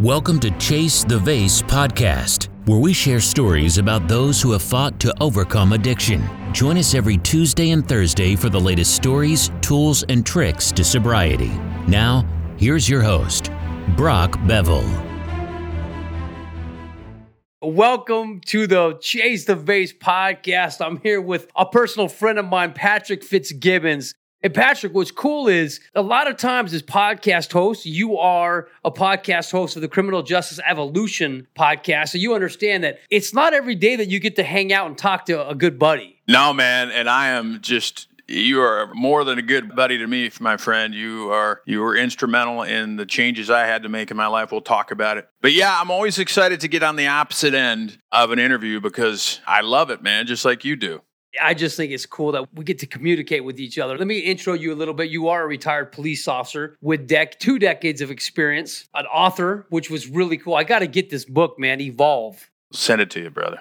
Welcome to Chase the Vase podcast, where we share stories about those who have fought to overcome addiction. Join us every Tuesday and Thursday for the latest stories, tools, and tricks to sobriety. Now, here's your host, Brock Bevell. Welcome to the Chase the Vase podcast. I'm here with a personal friend of mine, Patrick Fitzgibbons. And Patrick, what's cool is a lot of times as podcast host, you are a podcast host of the Criminal Justice Evolution podcast. So you understand that it's not every day that you get to hang out and talk to a good buddy. No, man. And I am just you are more than a good buddy to me, my friend. You are you were instrumental in the changes I had to make in my life. We'll talk about it. But yeah, I'm always excited to get on the opposite end of an interview because I love it, man, just like you do. I just think it's cool that we get to communicate with each other. Let me intro you a little bit. You are a retired police officer with dec- two decades of experience, an author, which was really cool. I got to get this book, man, Evolve. Send it to you, brother.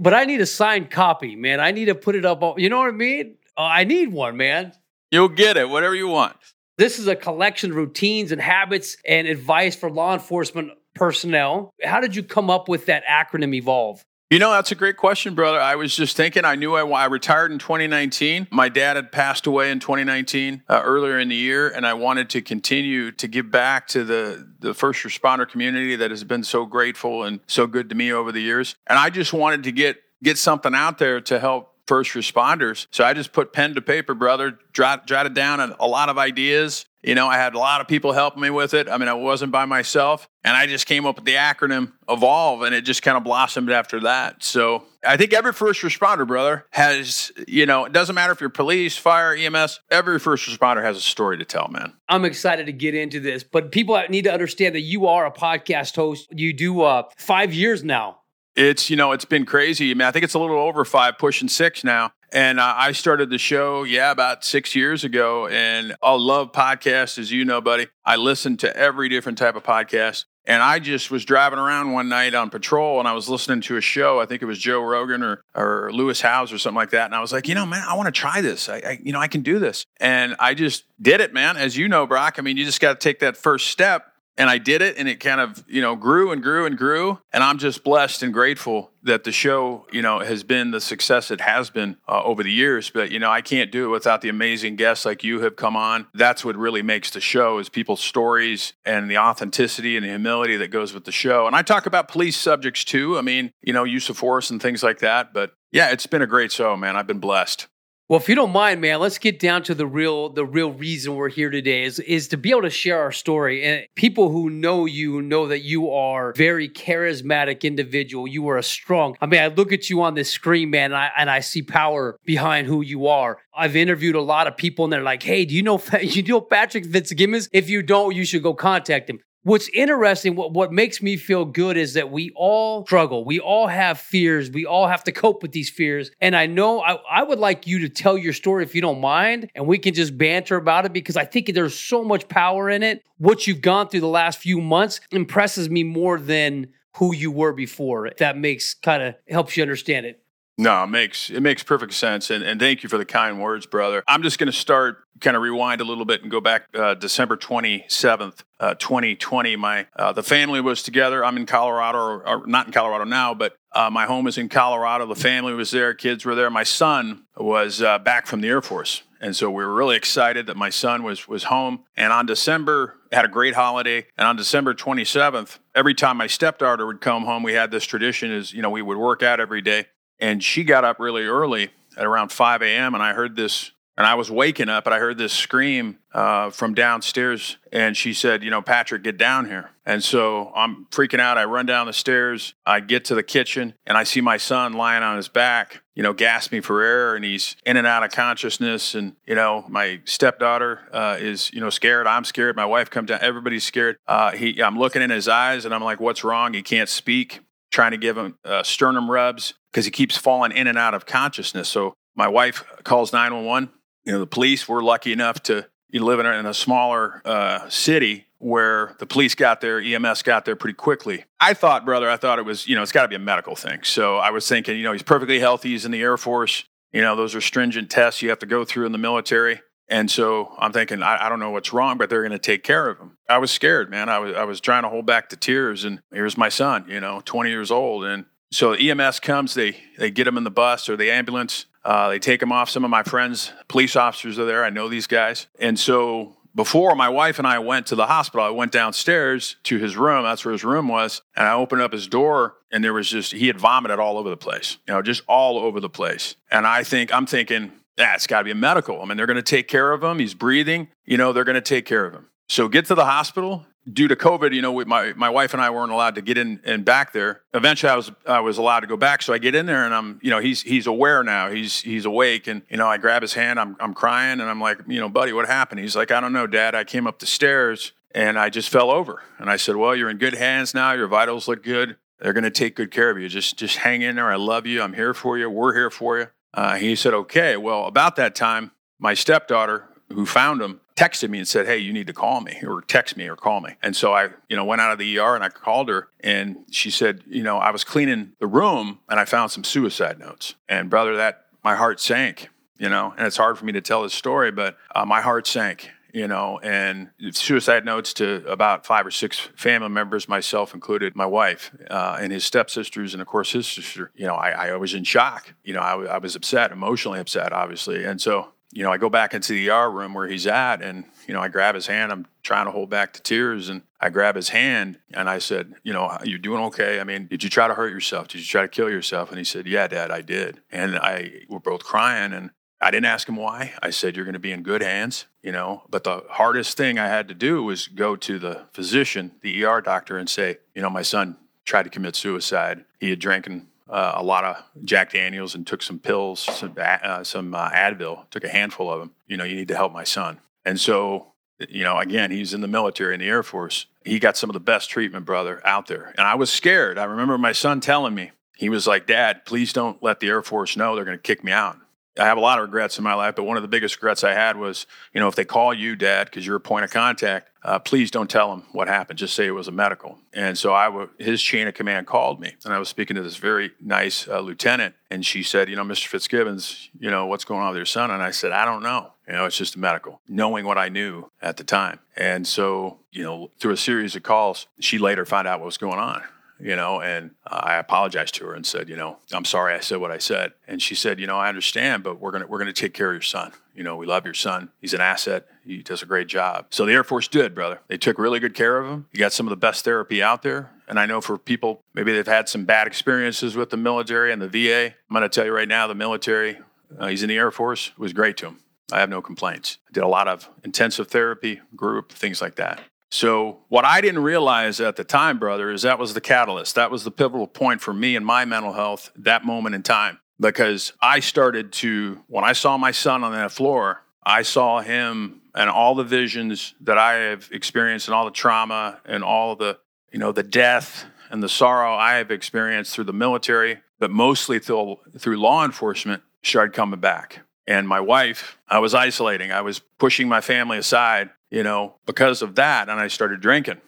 But I need a signed copy, man. I need to put it up. On, you know what I mean? Uh, I need one, man. You'll get it, whatever you want. This is a collection of routines and habits and advice for law enforcement personnel. How did you come up with that acronym Evolve? You know, that's a great question, brother. I was just thinking, I knew I, I retired in 2019. My dad had passed away in 2019, uh, earlier in the year, and I wanted to continue to give back to the, the first responder community that has been so grateful and so good to me over the years. And I just wanted to get get something out there to help first responders. So I just put pen to paper, brother, jot, jotted down a, a lot of ideas. You know, I had a lot of people helping me with it. I mean, I wasn't by myself. And I just came up with the acronym Evolve, and it just kind of blossomed after that. So I think every first responder, brother, has, you know, it doesn't matter if you're police, fire, EMS, every first responder has a story to tell, man. I'm excited to get into this, but people need to understand that you are a podcast host. You do uh, five years now it's you know it's been crazy. I mean, I think it's a little over five, pushing six now. And I started the show, yeah, about six years ago. And I love podcasts, as you know, buddy. I listen to every different type of podcast. And I just was driving around one night on patrol and I was listening to a show. I think it was Joe Rogan or, or Lewis Howes or something like that. And I was like, you know, man, I want to try this. I, I, you know, I can do this. And I just did it, man. As you know, Brock, I mean, you just got to take that first step and I did it and it kind of, you know, grew and grew and grew. And I'm just blessed and grateful that the show, you know, has been the success it has been uh, over the years. But, you know, I can't do it without the amazing guests like you have come on. That's what really makes the show is people's stories and the authenticity and the humility that goes with the show. And I talk about police subjects too. I mean, you know, use of force and things like that. But yeah, it's been a great show, man. I've been blessed. Well, if you don't mind, man, let's get down to the real the real reason we're here today is is to be able to share our story. And people who know you know that you are very charismatic individual. You are a strong. I mean, I look at you on this screen, man, and I, and I see power behind who you are. I've interviewed a lot of people, and they're like, "Hey, do you know you know Patrick Fitzgibbons? If you don't, you should go contact him." What's interesting, what, what makes me feel good is that we all struggle. We all have fears. We all have to cope with these fears. And I know I, I would like you to tell your story if you don't mind, and we can just banter about it because I think there's so much power in it. What you've gone through the last few months impresses me more than who you were before. If that makes kind of helps you understand it. No, it makes it makes perfect sense, and and thank you for the kind words, brother. I'm just going to start kind of rewind a little bit and go back uh, December 27th, uh, 2020. My uh, the family was together. I'm in Colorado, or, or not in Colorado now, but uh, my home is in Colorado. The family was there, kids were there. My son was uh, back from the Air Force, and so we were really excited that my son was was home. And on December had a great holiday. And on December 27th, every time my stepdaughter would come home, we had this tradition: is you know we would work out every day and she got up really early at around 5 a.m. and I heard this, and I was waking up, and I heard this scream uh, from downstairs, and she said, "You know, Patrick, get down here." And so I'm freaking out. I run down the stairs. I get to the kitchen, and I see my son lying on his back, you know, gasping for air, and he's in and out of consciousness. And you know, my stepdaughter uh, is, you know, scared. I'm scared. My wife comes down. Everybody's scared. Uh, he, I'm looking in his eyes, and I'm like, "What's wrong?" He can't speak. Trying to give him uh, sternum rubs because he keeps falling in and out of consciousness. So my wife calls 911. You know, the police were lucky enough to you live in a, in a smaller uh, city where the police got there, EMS got there pretty quickly. I thought, brother, I thought it was, you know, it's got to be a medical thing. So I was thinking, you know, he's perfectly healthy. He's in the Air Force. You know, those are stringent tests you have to go through in the military. And so I'm thinking, I, I don't know what's wrong, but they're going to take care of him. I was scared, man. I was I was trying to hold back the tears, and here's my son, you know, 20 years old, and so EMS comes, they they get him in the bus or the ambulance, uh, they take him off. Some of my friends, police officers, are there. I know these guys, and so before my wife and I went to the hospital, I went downstairs to his room. That's where his room was. And I opened up his door and there was just, he had vomited all over the place, you know, just all over the place. And I think, I'm thinking, yeah, it's got to be a medical. I mean, they're going to take care of him. He's breathing, you know, they're going to take care of him. So get to the hospital due to COVID, you know, we, my my wife and I weren't allowed to get in and back there. Eventually, I was I was allowed to go back, so I get in there and I'm, you know, he's he's aware now. He's he's awake, and you know, I grab his hand. I'm I'm crying, and I'm like, you know, buddy, what happened? He's like, I don't know, Dad. I came up the stairs and I just fell over. And I said, Well, you're in good hands now. Your vitals look good. They're going to take good care of you. Just just hang in there. I love you. I'm here for you. We're here for you. Uh, he said, Okay. Well, about that time, my stepdaughter, who found him, texted me and said, "Hey, you need to call me or text me or call me." And so I, you know, went out of the ER and I called her and she said, "You know, I was cleaning the room and I found some suicide notes." And brother, that my heart sank, you know, and it's hard for me to tell this story, but uh, my heart sank. You know, and suicide notes to about five or six family members, myself included, my wife uh, and his stepsisters, and of course his sister. You know, I, I was in shock. You know, I, I was upset, emotionally upset, obviously. And so you know, I go back into the ER room where he's at, and you know, I grab his hand. I'm trying to hold back the tears, and I grab his hand, and I said, "You know, you're doing okay. I mean, did you try to hurt yourself? Did you try to kill yourself?" And he said, "Yeah, Dad, I did." And I we're both crying, and I didn't ask him why. I said, "You're going to be in good hands." You know, but the hardest thing I had to do was go to the physician, the ER doctor, and say, "You know, my son tried to commit suicide. He had drinking uh, a lot of Jack Daniels and took some pills, some, uh, some uh, Advil, took a handful of them. You know, you need to help my son. And so, you know, again, he's in the military in the Air Force. He got some of the best treatment, brother, out there. And I was scared. I remember my son telling me, he was like, Dad, please don't let the Air Force know they're going to kick me out. I have a lot of regrets in my life, but one of the biggest regrets I had was, you know, if they call you, Dad, because you're a point of contact, uh, please don't tell them what happened. Just say it was a medical. And so I, w- his chain of command called me, and I was speaking to this very nice uh, lieutenant, and she said, you know, Mr. Fitzgibbons, you know, what's going on with your son? And I said, I don't know. You know, it's just a medical, knowing what I knew at the time. And so, you know, through a series of calls, she later found out what was going on you know, and I apologized to her and said, you know, I'm sorry I said what I said. And she said, you know, I understand, but we're gonna we're gonna take care of your son. You know, we love your son. He's an asset. He does a great job. So the Air Force did, brother. They took really good care of him. He got some of the best therapy out there. And I know for people, maybe they've had some bad experiences with the military and the VA. I'm going to tell you right now, the military, uh, he's in the Air Force, was great to him. I have no complaints. I did a lot of intensive therapy, group, things like that. So, what I didn't realize at the time, brother, is that was the catalyst. That was the pivotal point for me and my mental health that moment in time. Because I started to, when I saw my son on that floor, I saw him and all the visions that I have experienced and all the trauma and all the, you know, the death and the sorrow I have experienced through the military, but mostly through, through law enforcement, started coming back. And my wife, I was isolating. I was pushing my family aside you know, because of that. And I started drinking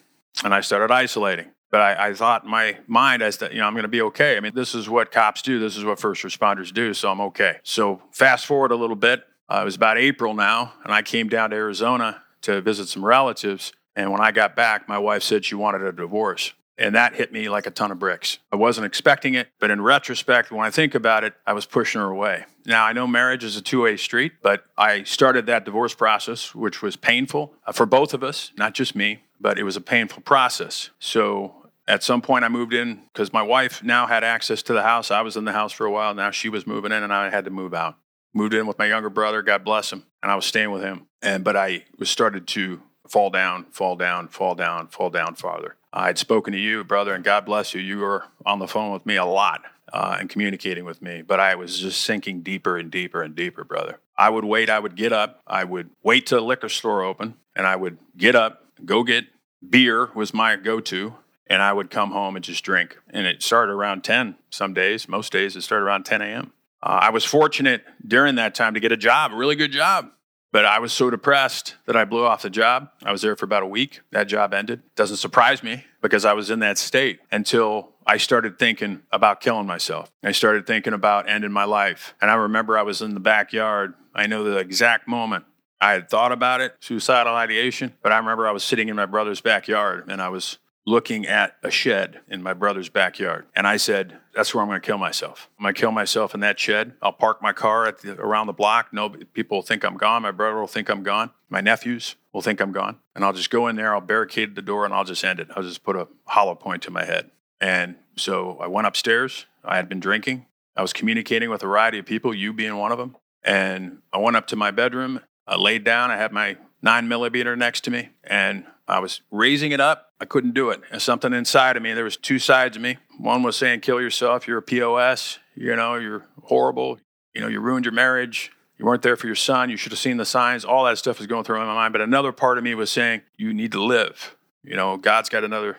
and I started isolating. But I, I thought in my mind, I said, you know, I'm going to be okay. I mean, this is what cops do. This is what first responders do. So I'm okay. So fast forward a little bit. Uh, it was about April now, and I came down to Arizona to visit some relatives. And when I got back, my wife said she wanted a divorce. And that hit me like a ton of bricks. I wasn't expecting it, but in retrospect, when I think about it, I was pushing her away. Now, I know marriage is a two way street, but I started that divorce process, which was painful uh, for both of us, not just me, but it was a painful process. So at some point, I moved in because my wife now had access to the house. I was in the house for a while. Now she was moving in, and I had to move out. Moved in with my younger brother, God bless him, and I was staying with him. And but I was started to fall down, fall down, fall down, fall down farther. I had spoken to you, brother, and God bless you. You were on the phone with me a lot uh, and communicating with me, but I was just sinking deeper and deeper and deeper, brother. I would wait, I would get up, I would wait till the liquor store open, and I would get up, go get beer was my go-to, and I would come home and just drink. And it started around 10 some days, most days it started around 10 a.m. Uh, I was fortunate during that time to get a job, a really good job. But I was so depressed that I blew off the job. I was there for about a week. That job ended. Doesn't surprise me because I was in that state until I started thinking about killing myself. I started thinking about ending my life. And I remember I was in the backyard. I know the exact moment I had thought about it, suicidal ideation, but I remember I was sitting in my brother's backyard and I was looking at a shed in my brother's backyard. And I said, that's where I'm going to kill myself. I'm going to kill myself in that shed. I'll park my car at the, around the block. No, people will think I'm gone. My brother will think I'm gone. My nephews will think I'm gone. And I'll just go in there. I'll barricade the door and I'll just end it. I'll just put a hollow point to my head. And so I went upstairs. I had been drinking. I was communicating with a variety of people, you being one of them. And I went up to my bedroom. I laid down. I had my nine millimeter next to me and I was raising it up. I couldn't do it. And something inside of me, there was two sides of me. One was saying, kill yourself. You're a POS. You know, you're horrible. You know, you ruined your marriage. You weren't there for your son. You should have seen the signs. All that stuff was going through my mind. But another part of me was saying, you need to live. You know, God's got another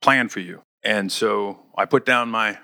plan for you. And so I put down my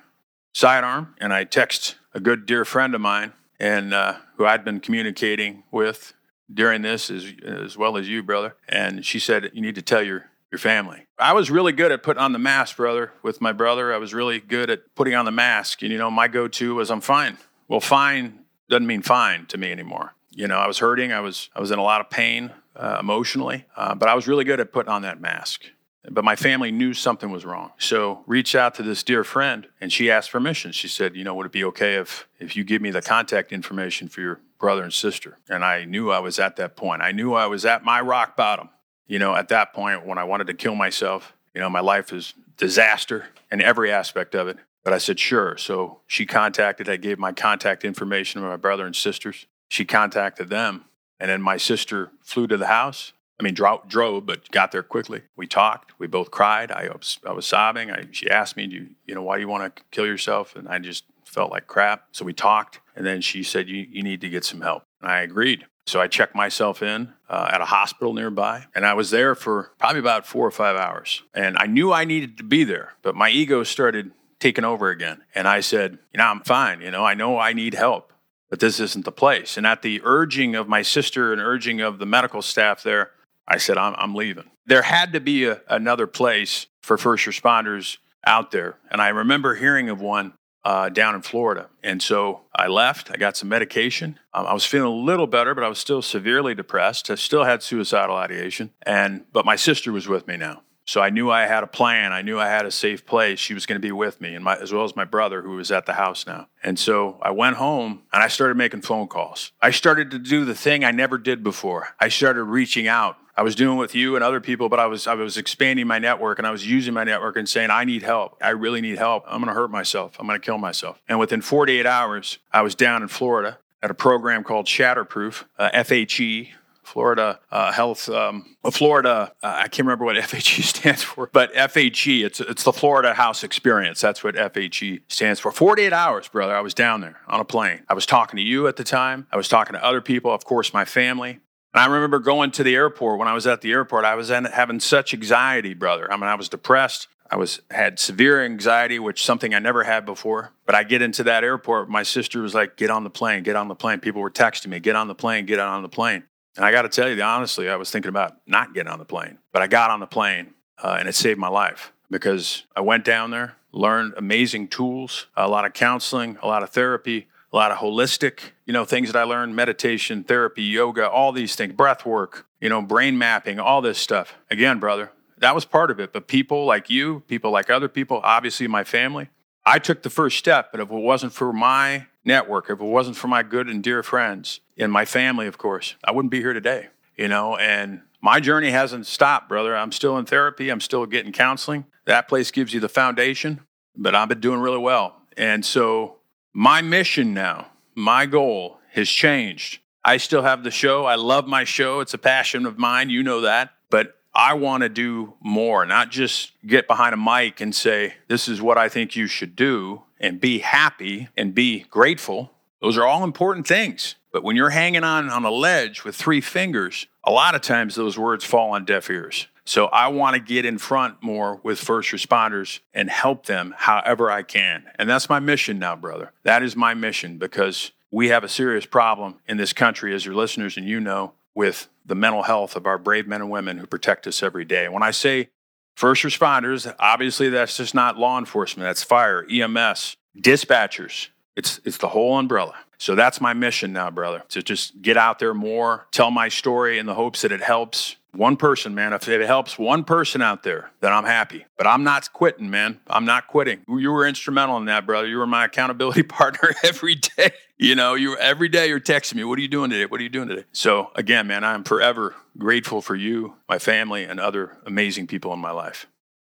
sidearm and I text a good dear friend of mine and uh, who I'd been communicating with during this as, as well as you, brother. And she said, You need to tell your, your family. I was really good at putting on the mask, brother, with my brother. I was really good at putting on the mask. And, you know, my go to was, I'm fine. Well, fine doesn't mean fine to me anymore. You know, I was hurting. I was, I was in a lot of pain uh, emotionally, uh, but I was really good at putting on that mask. But my family knew something was wrong. So reached out to this dear friend and she asked permission. She said, you know, would it be okay if, if you give me the contact information for your brother and sister. And I knew I was at that point. I knew I was at my rock bottom. You know, at that point when I wanted to kill myself, you know, my life is disaster in every aspect of it. But I said, sure. So she contacted, I gave my contact information to my brother and sisters. She contacted them. And then my sister flew to the house. I mean, dro- drove, but got there quickly. We talked. We both cried. I was, I was sobbing. I, she asked me, do you, you know, why do you want to kill yourself? And I just felt like crap. So we talked, and then she said, You, you need to get some help. And I agreed. So I checked myself in uh, at a hospital nearby, and I was there for probably about four or five hours. And I knew I needed to be there, but my ego started taking over again. And I said, You know, I'm fine. You know, I know I need help, but this isn't the place. And at the urging of my sister and urging of the medical staff there, I said, I'm, I'm leaving. There had to be a, another place for first responders out there. And I remember hearing of one uh, down in Florida. And so I left. I got some medication. Um, I was feeling a little better, but I was still severely depressed. I still had suicidal ideation. And but my sister was with me now. So I knew I had a plan. I knew I had a safe place. She was going to be with me, and my, as well as my brother, who was at the house now. And so I went home and I started making phone calls. I started to do the thing I never did before. I started reaching out I was doing with you and other people, but I was I was expanding my network and I was using my network and saying, I need help. I really need help. I'm gonna hurt myself. I'm gonna kill myself. And within 48 hours, I was down in Florida at a program called Shatterproof, uh, FHE, Florida uh, Health, um, Florida. Uh, I can't remember what FHE stands for, but FHE. It's it's the Florida House Experience. That's what FHE stands for. Forty eight hours, brother. I was down there on a plane. I was talking to you at the time. I was talking to other people, of course, my family. And I remember going to the airport. When I was at the airport, I was having such anxiety, brother. I mean, I was depressed. I was had severe anxiety, which something I never had before. But I get into that airport. My sister was like, "Get on the plane, get on the plane." People were texting me, "Get on the plane, get on the plane." And I got to tell you, honestly, I was thinking about not getting on the plane, but I got on the plane, uh, and it saved my life because I went down there, learned amazing tools, a lot of counseling, a lot of therapy, a lot of holistic, you know, things that I learned meditation, therapy, yoga, all these things, breath work, you know, brain mapping, all this stuff. Again, brother, that was part of it. But people like you, people like other people, obviously my family, I took the first step. But if it wasn't for my network, if it wasn't for my good and dear friends and my family, of course, I wouldn't be here today, you know, and my journey hasn't stopped, brother. I'm still in therapy. I'm still getting counseling. That place gives you the foundation, but I've been doing really well. And so my mission now, my goal has changed. I still have the show. I love my show. It's a passion of mine. You know that. But I want to do more, not just get behind a mic and say, this is what I think you should do and be happy and be grateful. Those are all important things. But when you're hanging on on a ledge with three fingers, a lot of times those words fall on deaf ears. So I want to get in front more with first responders and help them however I can. And that's my mission now, brother. That is my mission because we have a serious problem in this country, as your listeners and you know, with the mental health of our brave men and women who protect us every day. When I say first responders, obviously that's just not law enforcement, that's fire, EMS, dispatchers. It's, it's the whole umbrella. So that's my mission now, brother, to just get out there more, tell my story in the hopes that it helps one person, man. If it helps one person out there, then I'm happy. But I'm not quitting, man. I'm not quitting. You were instrumental in that, brother. You were my accountability partner every day. You know, you every day you're texting me, "What are you doing today? What are you doing today?" So again, man, I'm forever grateful for you, my family, and other amazing people in my life.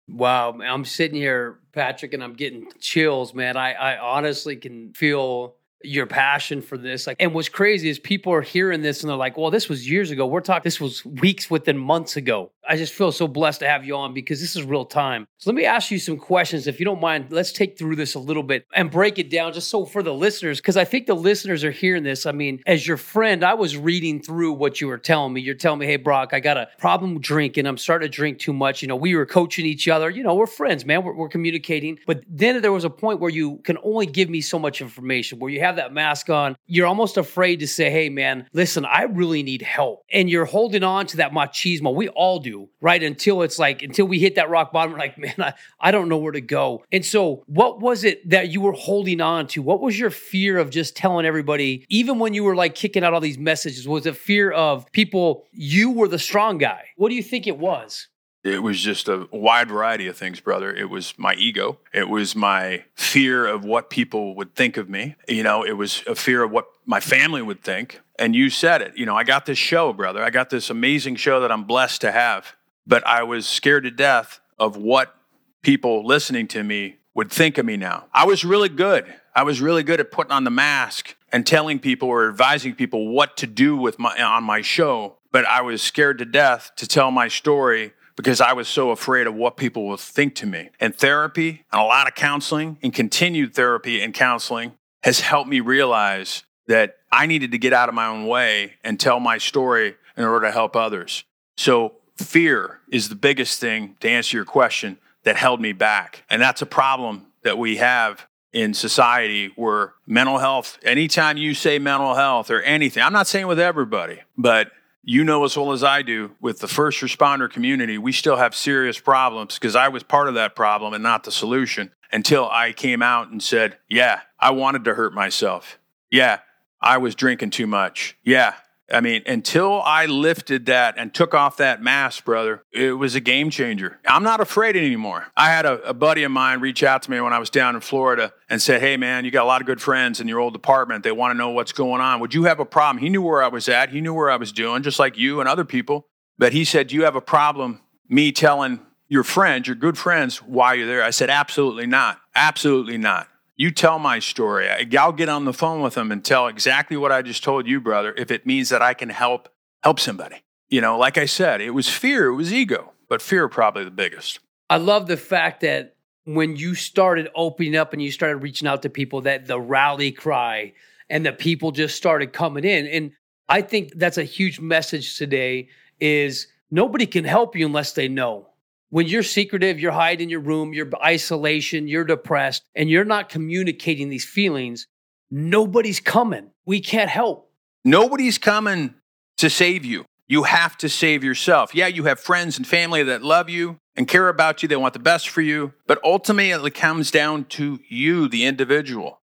Wow, I'm sitting here, Patrick, and I'm getting chills, man. I, I honestly can feel your passion for this. Like, and what's crazy is people are hearing this and they're like, well, this was years ago. We're talking, this was weeks within months ago. I just feel so blessed to have you on because this is real time. So let me ask you some questions. If you don't mind, let's take through this a little bit and break it down just so for the listeners, because I think the listeners are hearing this. I mean, as your friend, I was reading through what you were telling me. You're telling me, hey, Brock, I got a problem drinking. I'm starting to drink too much. You know, we were coaching each other. You know, we're friends, man. We're, we're communicating. But then there was a point where you can only give me so much information, where you have that mask on. You're almost afraid to say, hey, man, listen, I really need help. And you're holding on to that machismo. We all do right? Until it's like, until we hit that rock bottom, like, man, I, I don't know where to go. And so, what was it that you were holding on to? What was your fear of just telling everybody, even when you were like kicking out all these messages? Was it fear of people, you were the strong guy? What do you think it was? It was just a wide variety of things, brother. It was my ego. It was my fear of what people would think of me. You know, it was a fear of what my family would think. And you said it. You know, I got this show, brother. I got this amazing show that I'm blessed to have. But I was scared to death of what people listening to me would think of me now. I was really good. I was really good at putting on the mask and telling people or advising people what to do with my on my show, but I was scared to death to tell my story because I was so afraid of what people would think to me. And therapy and a lot of counseling and continued therapy and counseling has helped me realize that I needed to get out of my own way and tell my story in order to help others. So fear is the biggest thing to answer your question that held me back. And that's a problem that we have in society where mental health, anytime you say mental health or anything, I'm not saying with everybody, but you know as well as I do with the first responder community, we still have serious problems because I was part of that problem and not the solution until I came out and said, Yeah, I wanted to hurt myself. Yeah, I was drinking too much. Yeah. I mean, until I lifted that and took off that mask, brother, it was a game changer. I'm not afraid anymore. I had a, a, buddy of mine reach out to me when I was down in Florida and said, Hey, man, you got a lot of good friends in your old department. They want to know what's going on. Would you have a problem? He knew where I was at, he knew where I was doing, just like you and other people. But he said, Do you have a problem me telling your friends, your good friends, why you're there? I said, Absolutely not. Absolutely not. You tell my story. I'll get on the phone with them and tell exactly what I just told you, brother, if it means that I can help help somebody. You know, like I said, it was fear, it was ego, but fear probably the biggest. I love the fact that when you started opening up and you started reaching out to people that the rally cry and the people just started coming in and I think that's a huge message today is nobody can help you unless they know when you're secretive, you're hiding in your room, you're isolation, you're depressed, and you're not communicating these feelings, nobody's coming. We can't help. Nobody's coming to save you. You have to save yourself. Yeah, you have friends and family that love you and care about you, they want the best for you, but ultimately it comes down to you, the individual,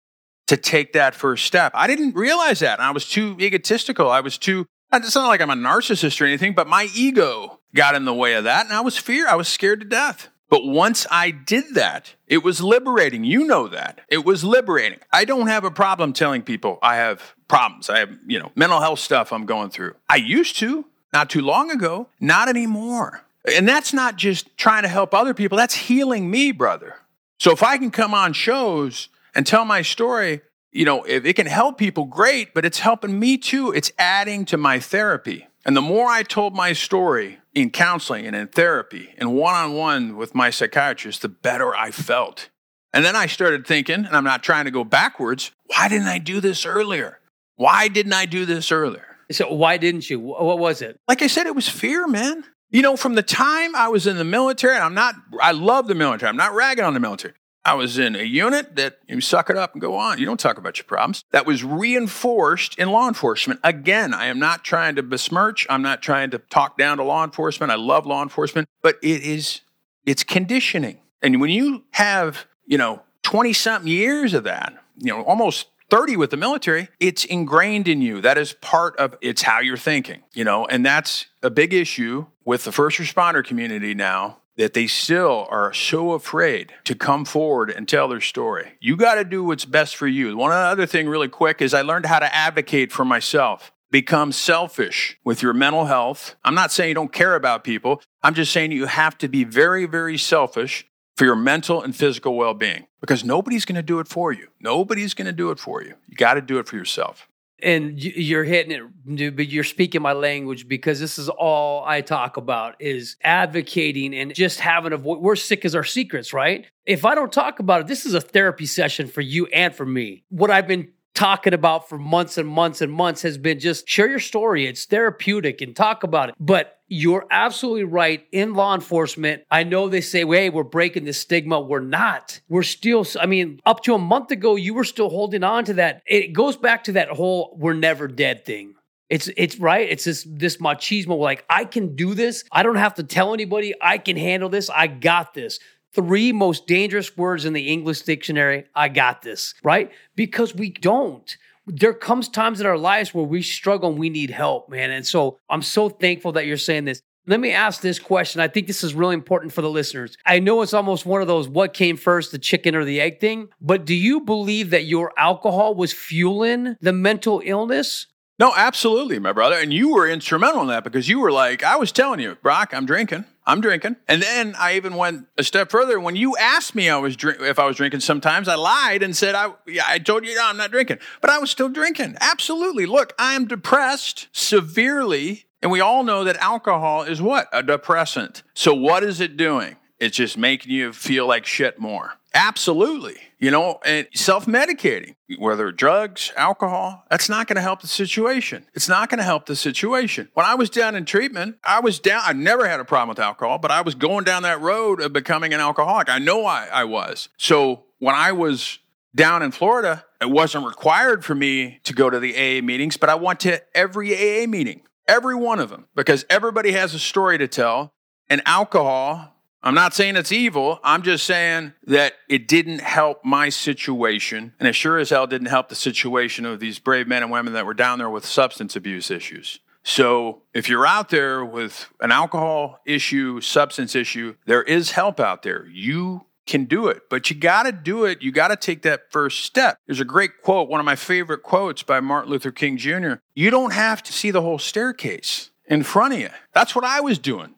to take that first step. I didn't realize that. I was too egotistical. I was too, it's not like I'm a narcissist or anything, but my ego got in the way of that, and I was fear. I was scared to death. But once I did that, it was liberating. You know that. It was liberating. I don't have a problem telling people I have problems. I have, you know, mental health stuff I'm going through. I used to not too long ago, not anymore. And that's not just trying to help other people, that's healing me, brother. So if I can come on shows and tell my story, you know, if it can help people, great, but it's helping me too. It's adding to my therapy. And the more I told my story in counseling and in therapy and one on one with my psychiatrist, the better I felt. And then I started thinking, and I'm not trying to go backwards, why didn't I do this earlier? Why didn't I do this earlier? So, why didn't you? What was it? Like I said, it was fear, man. You know, from the time I was in the military, and I'm not, I love the military. I'm not ragging on the military. I was in a unit that you suck it up and go on. You don't talk about your problems. That was reinforced in law enforcement. Again, I am not trying to besmirch. I'm not trying to talk down to law enforcement. I love law enforcement, but it is, it's conditioning. And when you have, you know, 20 something years of that, you know, almost 30 with the military, it's ingrained in you. That is part of it's how you're thinking, you know, and that's a big issue with the first responder community now that they still are so afraid to come forward and tell their story. You got to do what's best for you. One other thing, really quick, is I learned how to advocate for myself. Become selfish with your mental health. I'm not saying you don't care about people. I'm just saying you have to be very, very selfish for your mental and physical well being because nobody's going to do it for you. Nobody's going to do it for you. You got to do it for yourself and you're hitting it dude but you're speaking my language because this is all i talk about is advocating and just having a voice we're sick as our secrets right if i don't talk about it this is a therapy session for you and for me what i've been talking about for months and months and months has been just share your story. It's therapeutic and talk about it. But you're absolutely right. In law enforcement, I know they say, hey, we're breaking the stigma. We're not. We're still, I mean, up to a month ago, you were still holding on to that. It goes back to that whole we're never dead thing. It's it's right. It's this this machismo. Like I can do this. I don't have to tell anybody. I can handle this. I got this three most dangerous words in the English dictionary. I got this, right? Because we don't. There comes times in our lives where we struggle and we need help, man. And so I'm so thankful that you're saying this. Let me ask this question. I think this is really important for the listeners. I know it's almost one of those what came first, the chicken or the egg thing, but do you believe that your alcohol was fueling the mental illness? No, absolutely, my brother. And you were instrumental in that because you were like, I was telling you, Brock, I'm drinking. I'm drinking. And then I even went a step further. When you asked me I was drink- if I was drinking, sometimes I lied and said, I, yeah, I told you no, I'm not drinking. But I was still drinking. Absolutely. Look, I am depressed severely. And we all know that alcohol is what? A depressant. So what is it doing? It's just making you feel like shit more. Absolutely. You know, and self medicating, whether drugs, alcohol, that's not going to help the situation. It's not going to help the situation. When I was down in treatment, I was down, I never had a problem with alcohol, but I was going down that road of becoming an alcoholic. I know I, I was. So when I was down in Florida, it wasn't required for me to go to the AA meetings, but I went to every AA meeting, every one of them, because everybody has a story to tell. And alcohol I'm not saying it's evil. I'm just saying that it didn't help my situation. And it sure as hell didn't help the situation of these brave men and women that were down there with substance abuse issues. So if you're out there with an alcohol issue, substance issue, there is help out there. You can do it, but you got to do it. You got to take that first step. There's a great quote, one of my favorite quotes by Martin Luther King Jr. You don't have to see the whole staircase in front of you. That's what I was doing.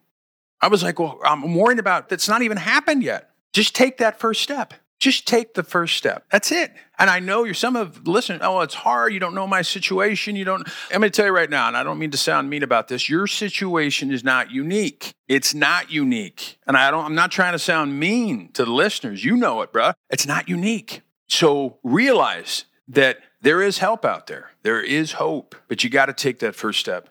I was like, well, I'm worried about that's not even happened yet. Just take that first step. Just take the first step. That's it. And I know you're some of listen, oh, it's hard. You don't know my situation. You don't. I'm to tell you right now, and I don't mean to sound mean about this. Your situation is not unique. It's not unique. And I don't, I'm not trying to sound mean to the listeners. You know it, bro. It's not unique. So realize that there is help out there. There is hope, but you got to take that first step.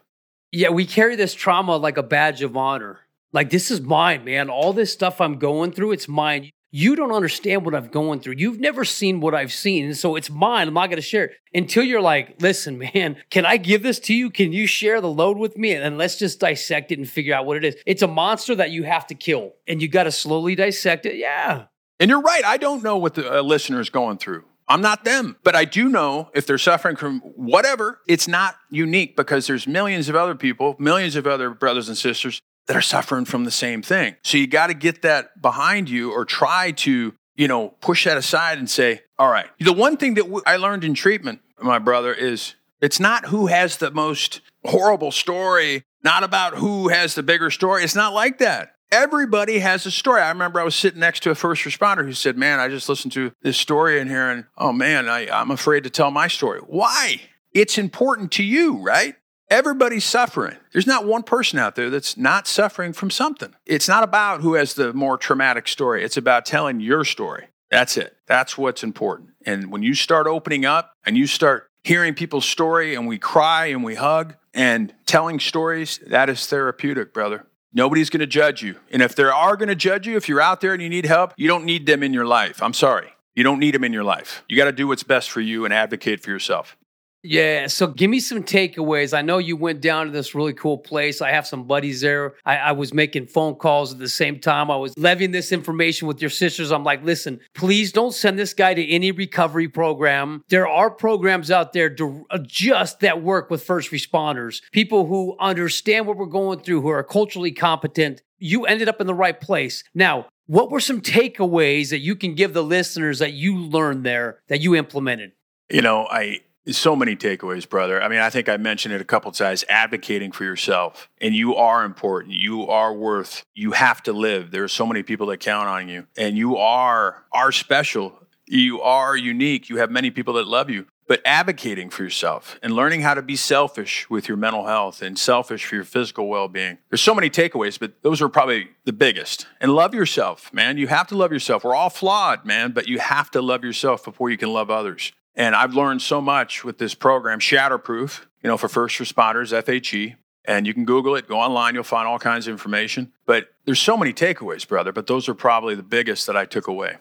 Yeah, we carry this trauma like a badge of honor. Like, this is mine, man. All this stuff I'm going through, it's mine. You don't understand what I've going through. You've never seen what I've seen. And so it's mine. I'm not going to share it until you're like, listen, man, can I give this to you? Can you share the load with me? And let's just dissect it and figure out what it is. It's a monster that you have to kill and you got to slowly dissect it. Yeah. And you're right. I don't know what the uh, listener is going through. I'm not them, but I do know if they're suffering from whatever, it's not unique because there's millions of other people, millions of other brothers and sisters that are suffering from the same thing. So you got to get that behind you or try to, you know, push that aside and say, all right. The one thing that I learned in treatment, my brother, is it's not who has the most horrible story, not about who has the bigger story. It's not like that. Everybody has a story. I remember I was sitting next to a first responder who said, Man, I just listened to this story in here and oh man, I, I'm afraid to tell my story. Why? It's important to you, right? Everybody's suffering. There's not one person out there that's not suffering from something. It's not about who has the more traumatic story, it's about telling your story. That's it. That's what's important. And when you start opening up and you start hearing people's story and we cry and we hug and telling stories, that is therapeutic, brother. Nobody's going to judge you. And if they are going to judge you, if you're out there and you need help, you don't need them in your life. I'm sorry. You don't need them in your life. You got to do what's best for you and advocate for yourself. Yeah. So give me some takeaways. I know you went down to this really cool place. I have some buddies there. I, I, was making phone calls at the same time. I was levying this information with your sisters. I'm like, listen, please don't send this guy to any recovery program. There are programs out there to just that work with first responders, people who understand what we're going through, who are culturally competent. You ended up in the right place. Now, what were some takeaways that you can give the listeners that you learned there that you implemented? You know, I so many takeaways, brother. I mean, I think I mentioned it a couple times advocating for yourself. And you are important. You are worth, you have to live. There are so many people that count on you. And you are are special. You are unique. You have many people that love you. But advocating for yourself and learning how to be selfish with your mental health and selfish for your physical well being. There's so many takeaways, but those are probably the biggest. And love yourself, man. You have to love yourself. We're all flawed, man, but you have to love yourself before you can love others. And I've learned so much with this program, Shatterproof, you know, for first responders, FHE. And you can Google it, go online, you'll find all kinds of information. But there's so many takeaways, brother, but those are probably the biggest that I took away.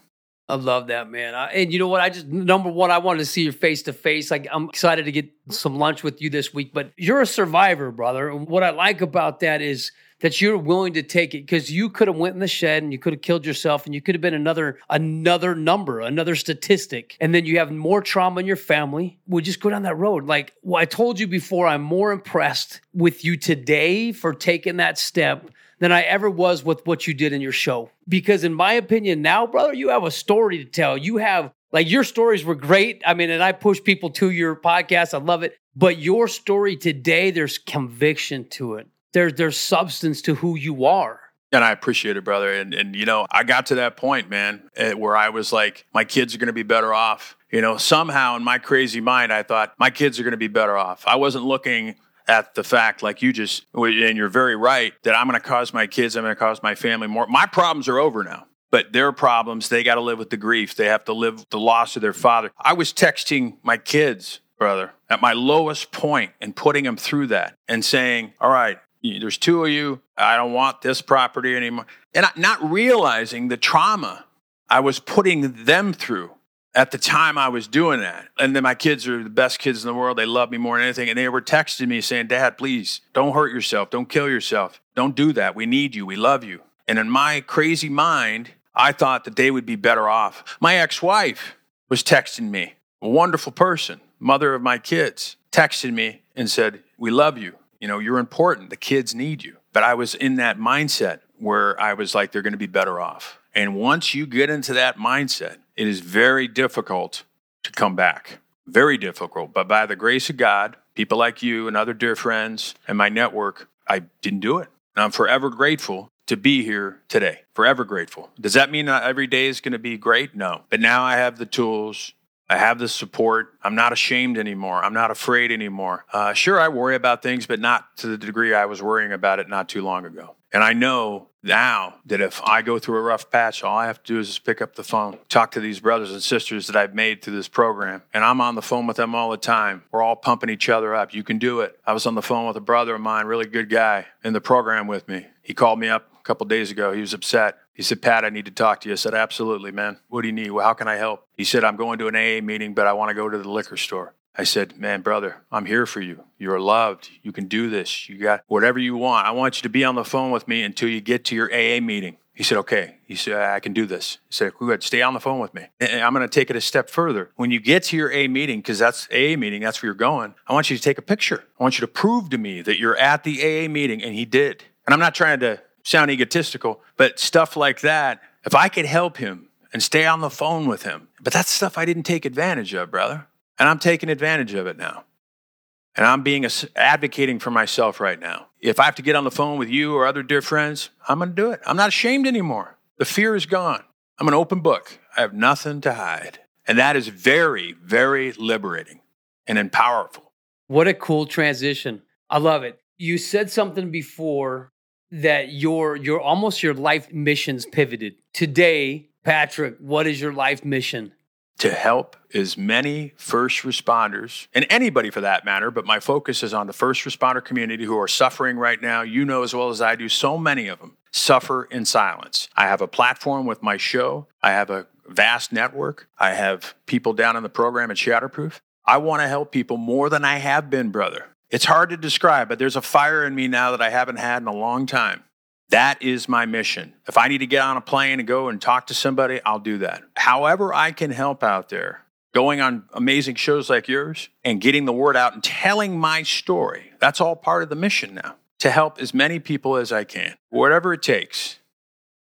I love that, man. I, and you know what? I just, number one, I wanted to see you face to face. Like, I'm excited to get some lunch with you this week, but you're a survivor, brother. And what I like about that is, that you're willing to take it because you could have went in the shed and you could have killed yourself and you could have been another another number another statistic and then you have more trauma in your family we just go down that road like well, i told you before i'm more impressed with you today for taking that step than I ever was with what you did in your show. Because in my opinion, now, brother, you have a story to tell. You have like your stories were great. I mean, and I push people to your podcast. I love it. But your story today, there's conviction to it there's there's substance to who you are. And I appreciate it, brother. And and you know, I got to that point, man, eh, where I was like, my kids are going to be better off. You know, somehow in my crazy mind, I thought my kids are going to be better off. I wasn't looking at the fact, like you just, and you're very right, that I'm going to cause my kids, I'm going to cause my family more. My problems are over now but their problems, they got to live with the grief. They have to live with the loss of their father. I was texting my kids, brother, at my lowest point and putting them through that and saying, All right, there's two of you. I don't want this property anymore. And not realizing the trauma I was putting them through at the time I was doing that. And then my kids are the best kids in the world. They love me more than anything. And they were texting me saying, Dad, please don't hurt yourself. Don't kill yourself. Don't do that. We need you. We love you. And in my crazy mind, I thought that they would be better off. My ex wife was texting me, a wonderful person, mother of my kids, texted me and said, We love you. You know, you're important. The kids need you. But I was in that mindset where I was like, they're going to be better off. And once you get into that mindset, it is very difficult to come back. Very difficult. But by the grace of God, people like you and other dear friends and my network, I didn't do it. And I'm forever grateful to be here today. Forever grateful. Does that mean that every day is going to be great? No. But now I have the tools I have the support. I'm not ashamed anymore. I'm not afraid anymore. Uh, sure, I worry about things, but not to the degree I was worrying about it not too long ago. And I know now that if I go through a rough patch, all I have to do is just pick up the phone, talk to these brothers and sisters that I've made through this program. And I'm on the phone with them all the time. We're all pumping each other up. You can do it. I was on the phone with a brother of mine, really good guy, in the program with me. He called me up a couple days ago. He was upset. He said, Pat, I need to talk to you. I said, Absolutely, man. What do you need? Well, how can I help? He said, I'm going to an AA meeting, but I want to go to the liquor store. I said, Man, brother, I'm here for you. You're loved. You can do this. You got whatever you want. I want you to be on the phone with me until you get to your AA meeting. He said, Okay. He said, I can do this. He said, Good. Stay on the phone with me. And I'm going to take it a step further. When you get to your AA meeting, because that's AA meeting, that's where you're going, I want you to take a picture. I want you to prove to me that you're at the AA meeting. And he did. And I'm not trying to sound egotistical, but stuff like that, if I could help him and stay on the phone with him, but that's stuff I didn't take advantage of, brother. And I'm taking advantage of it now. And I'm being advocating for myself right now. If I have to get on the phone with you or other dear friends, I'm going to do it. I'm not ashamed anymore. The fear is gone. I'm an open book. I have nothing to hide. And that is very, very liberating and powerful. What a cool transition. I love it. You said something before that your your almost your life missions pivoted. Today, Patrick, what is your life mission? To help as many first responders and anybody for that matter, but my focus is on the first responder community who are suffering right now. You know as well as I do, so many of them suffer in silence. I have a platform with my show. I have a vast network. I have people down in the program at Shatterproof. I want to help people more than I have been, brother. It's hard to describe, but there's a fire in me now that I haven't had in a long time. That is my mission. If I need to get on a plane and go and talk to somebody, I'll do that. However, I can help out there, going on amazing shows like yours and getting the word out and telling my story. That's all part of the mission now to help as many people as I can, whatever it takes.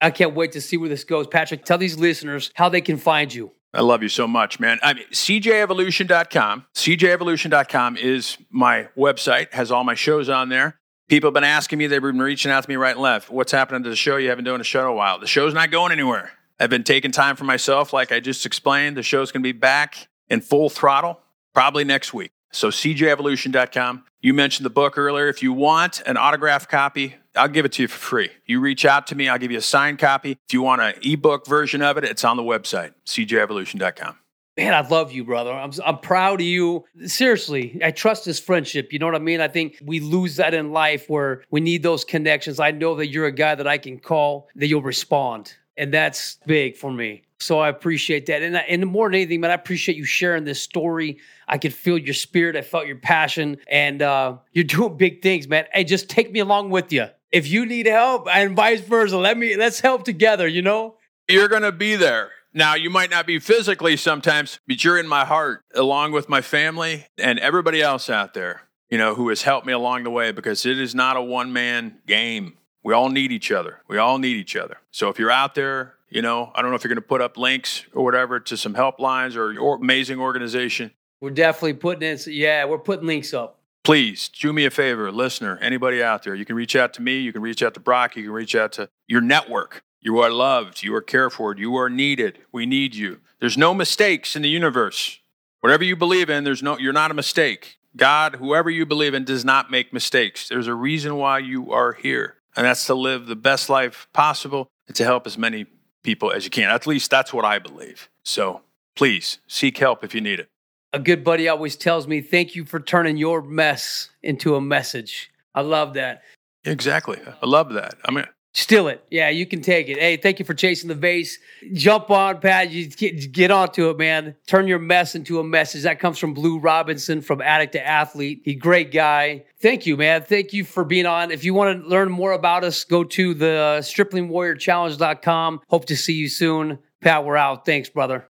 I can't wait to see where this goes. Patrick, tell these listeners how they can find you. I love you so much, man. I mean, cjevolution.com. cjevolution.com is my website, has all my shows on there. People have been asking me, they've been reaching out to me right and left. What's happening to the show? You haven't done a show in a while. The show's not going anywhere. I've been taking time for myself, like I just explained. The show's going to be back in full throttle probably next week. So, cjevolution.com. You mentioned the book earlier. If you want an autographed copy, I'll give it to you for free. You reach out to me, I'll give you a signed copy. If you want an ebook version of it, it's on the website, cjevolution.com. Man, I love you, brother. I'm, I'm proud of you. Seriously, I trust this friendship. You know what I mean? I think we lose that in life where we need those connections. I know that you're a guy that I can call, that you'll respond. And that's big for me. So I appreciate that. And, and more than anything, man, I appreciate you sharing this story. I could feel your spirit. I felt your passion. And uh, you're doing big things, man. Hey, just take me along with you. If you need help and vice versa, let me let's help together, you know? You're gonna be there. Now, you might not be physically sometimes, but you're in my heart, along with my family and everybody else out there, you know, who has helped me along the way because it is not a one man game. We all need each other. We all need each other. So if you're out there, you know, I don't know if you're going to put up links or whatever to some helplines or your amazing organization. We're definitely putting it. Yeah, we're putting links up. Please do me a favor, listener, anybody out there. You can reach out to me. You can reach out to Brock. You can reach out to your network. You are loved. You are cared for. You are needed. We need you. There's no mistakes in the universe. Whatever you believe in, there's no, you're not a mistake. God, whoever you believe in, does not make mistakes. There's a reason why you are here, and that's to live the best life possible and to help as many people as you can. At least that's what I believe. So please seek help if you need it. A good buddy always tells me, Thank you for turning your mess into a message. I love that. Exactly. I love that. I mean, Steal it. Yeah, you can take it. Hey, thank you for chasing the vase. Jump on, Pat. You get, get onto it, man. Turn your mess into a message. That comes from Blue Robinson from Addict to Athlete. He great guy. Thank you, man. Thank you for being on. If you want to learn more about us, go to the striplingwarriorchallenge.com. Hope to see you soon. Pat, we're out. Thanks, brother.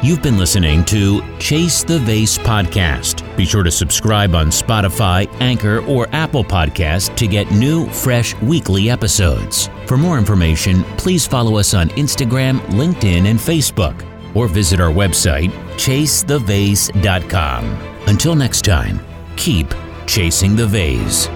You've been listening to Chase the Vase podcast. Be sure to subscribe on Spotify, Anchor, or Apple Podcast to get new, fresh weekly episodes. For more information, please follow us on Instagram, LinkedIn, and Facebook, or visit our website, chasethevase.com. Until next time, keep chasing the vase.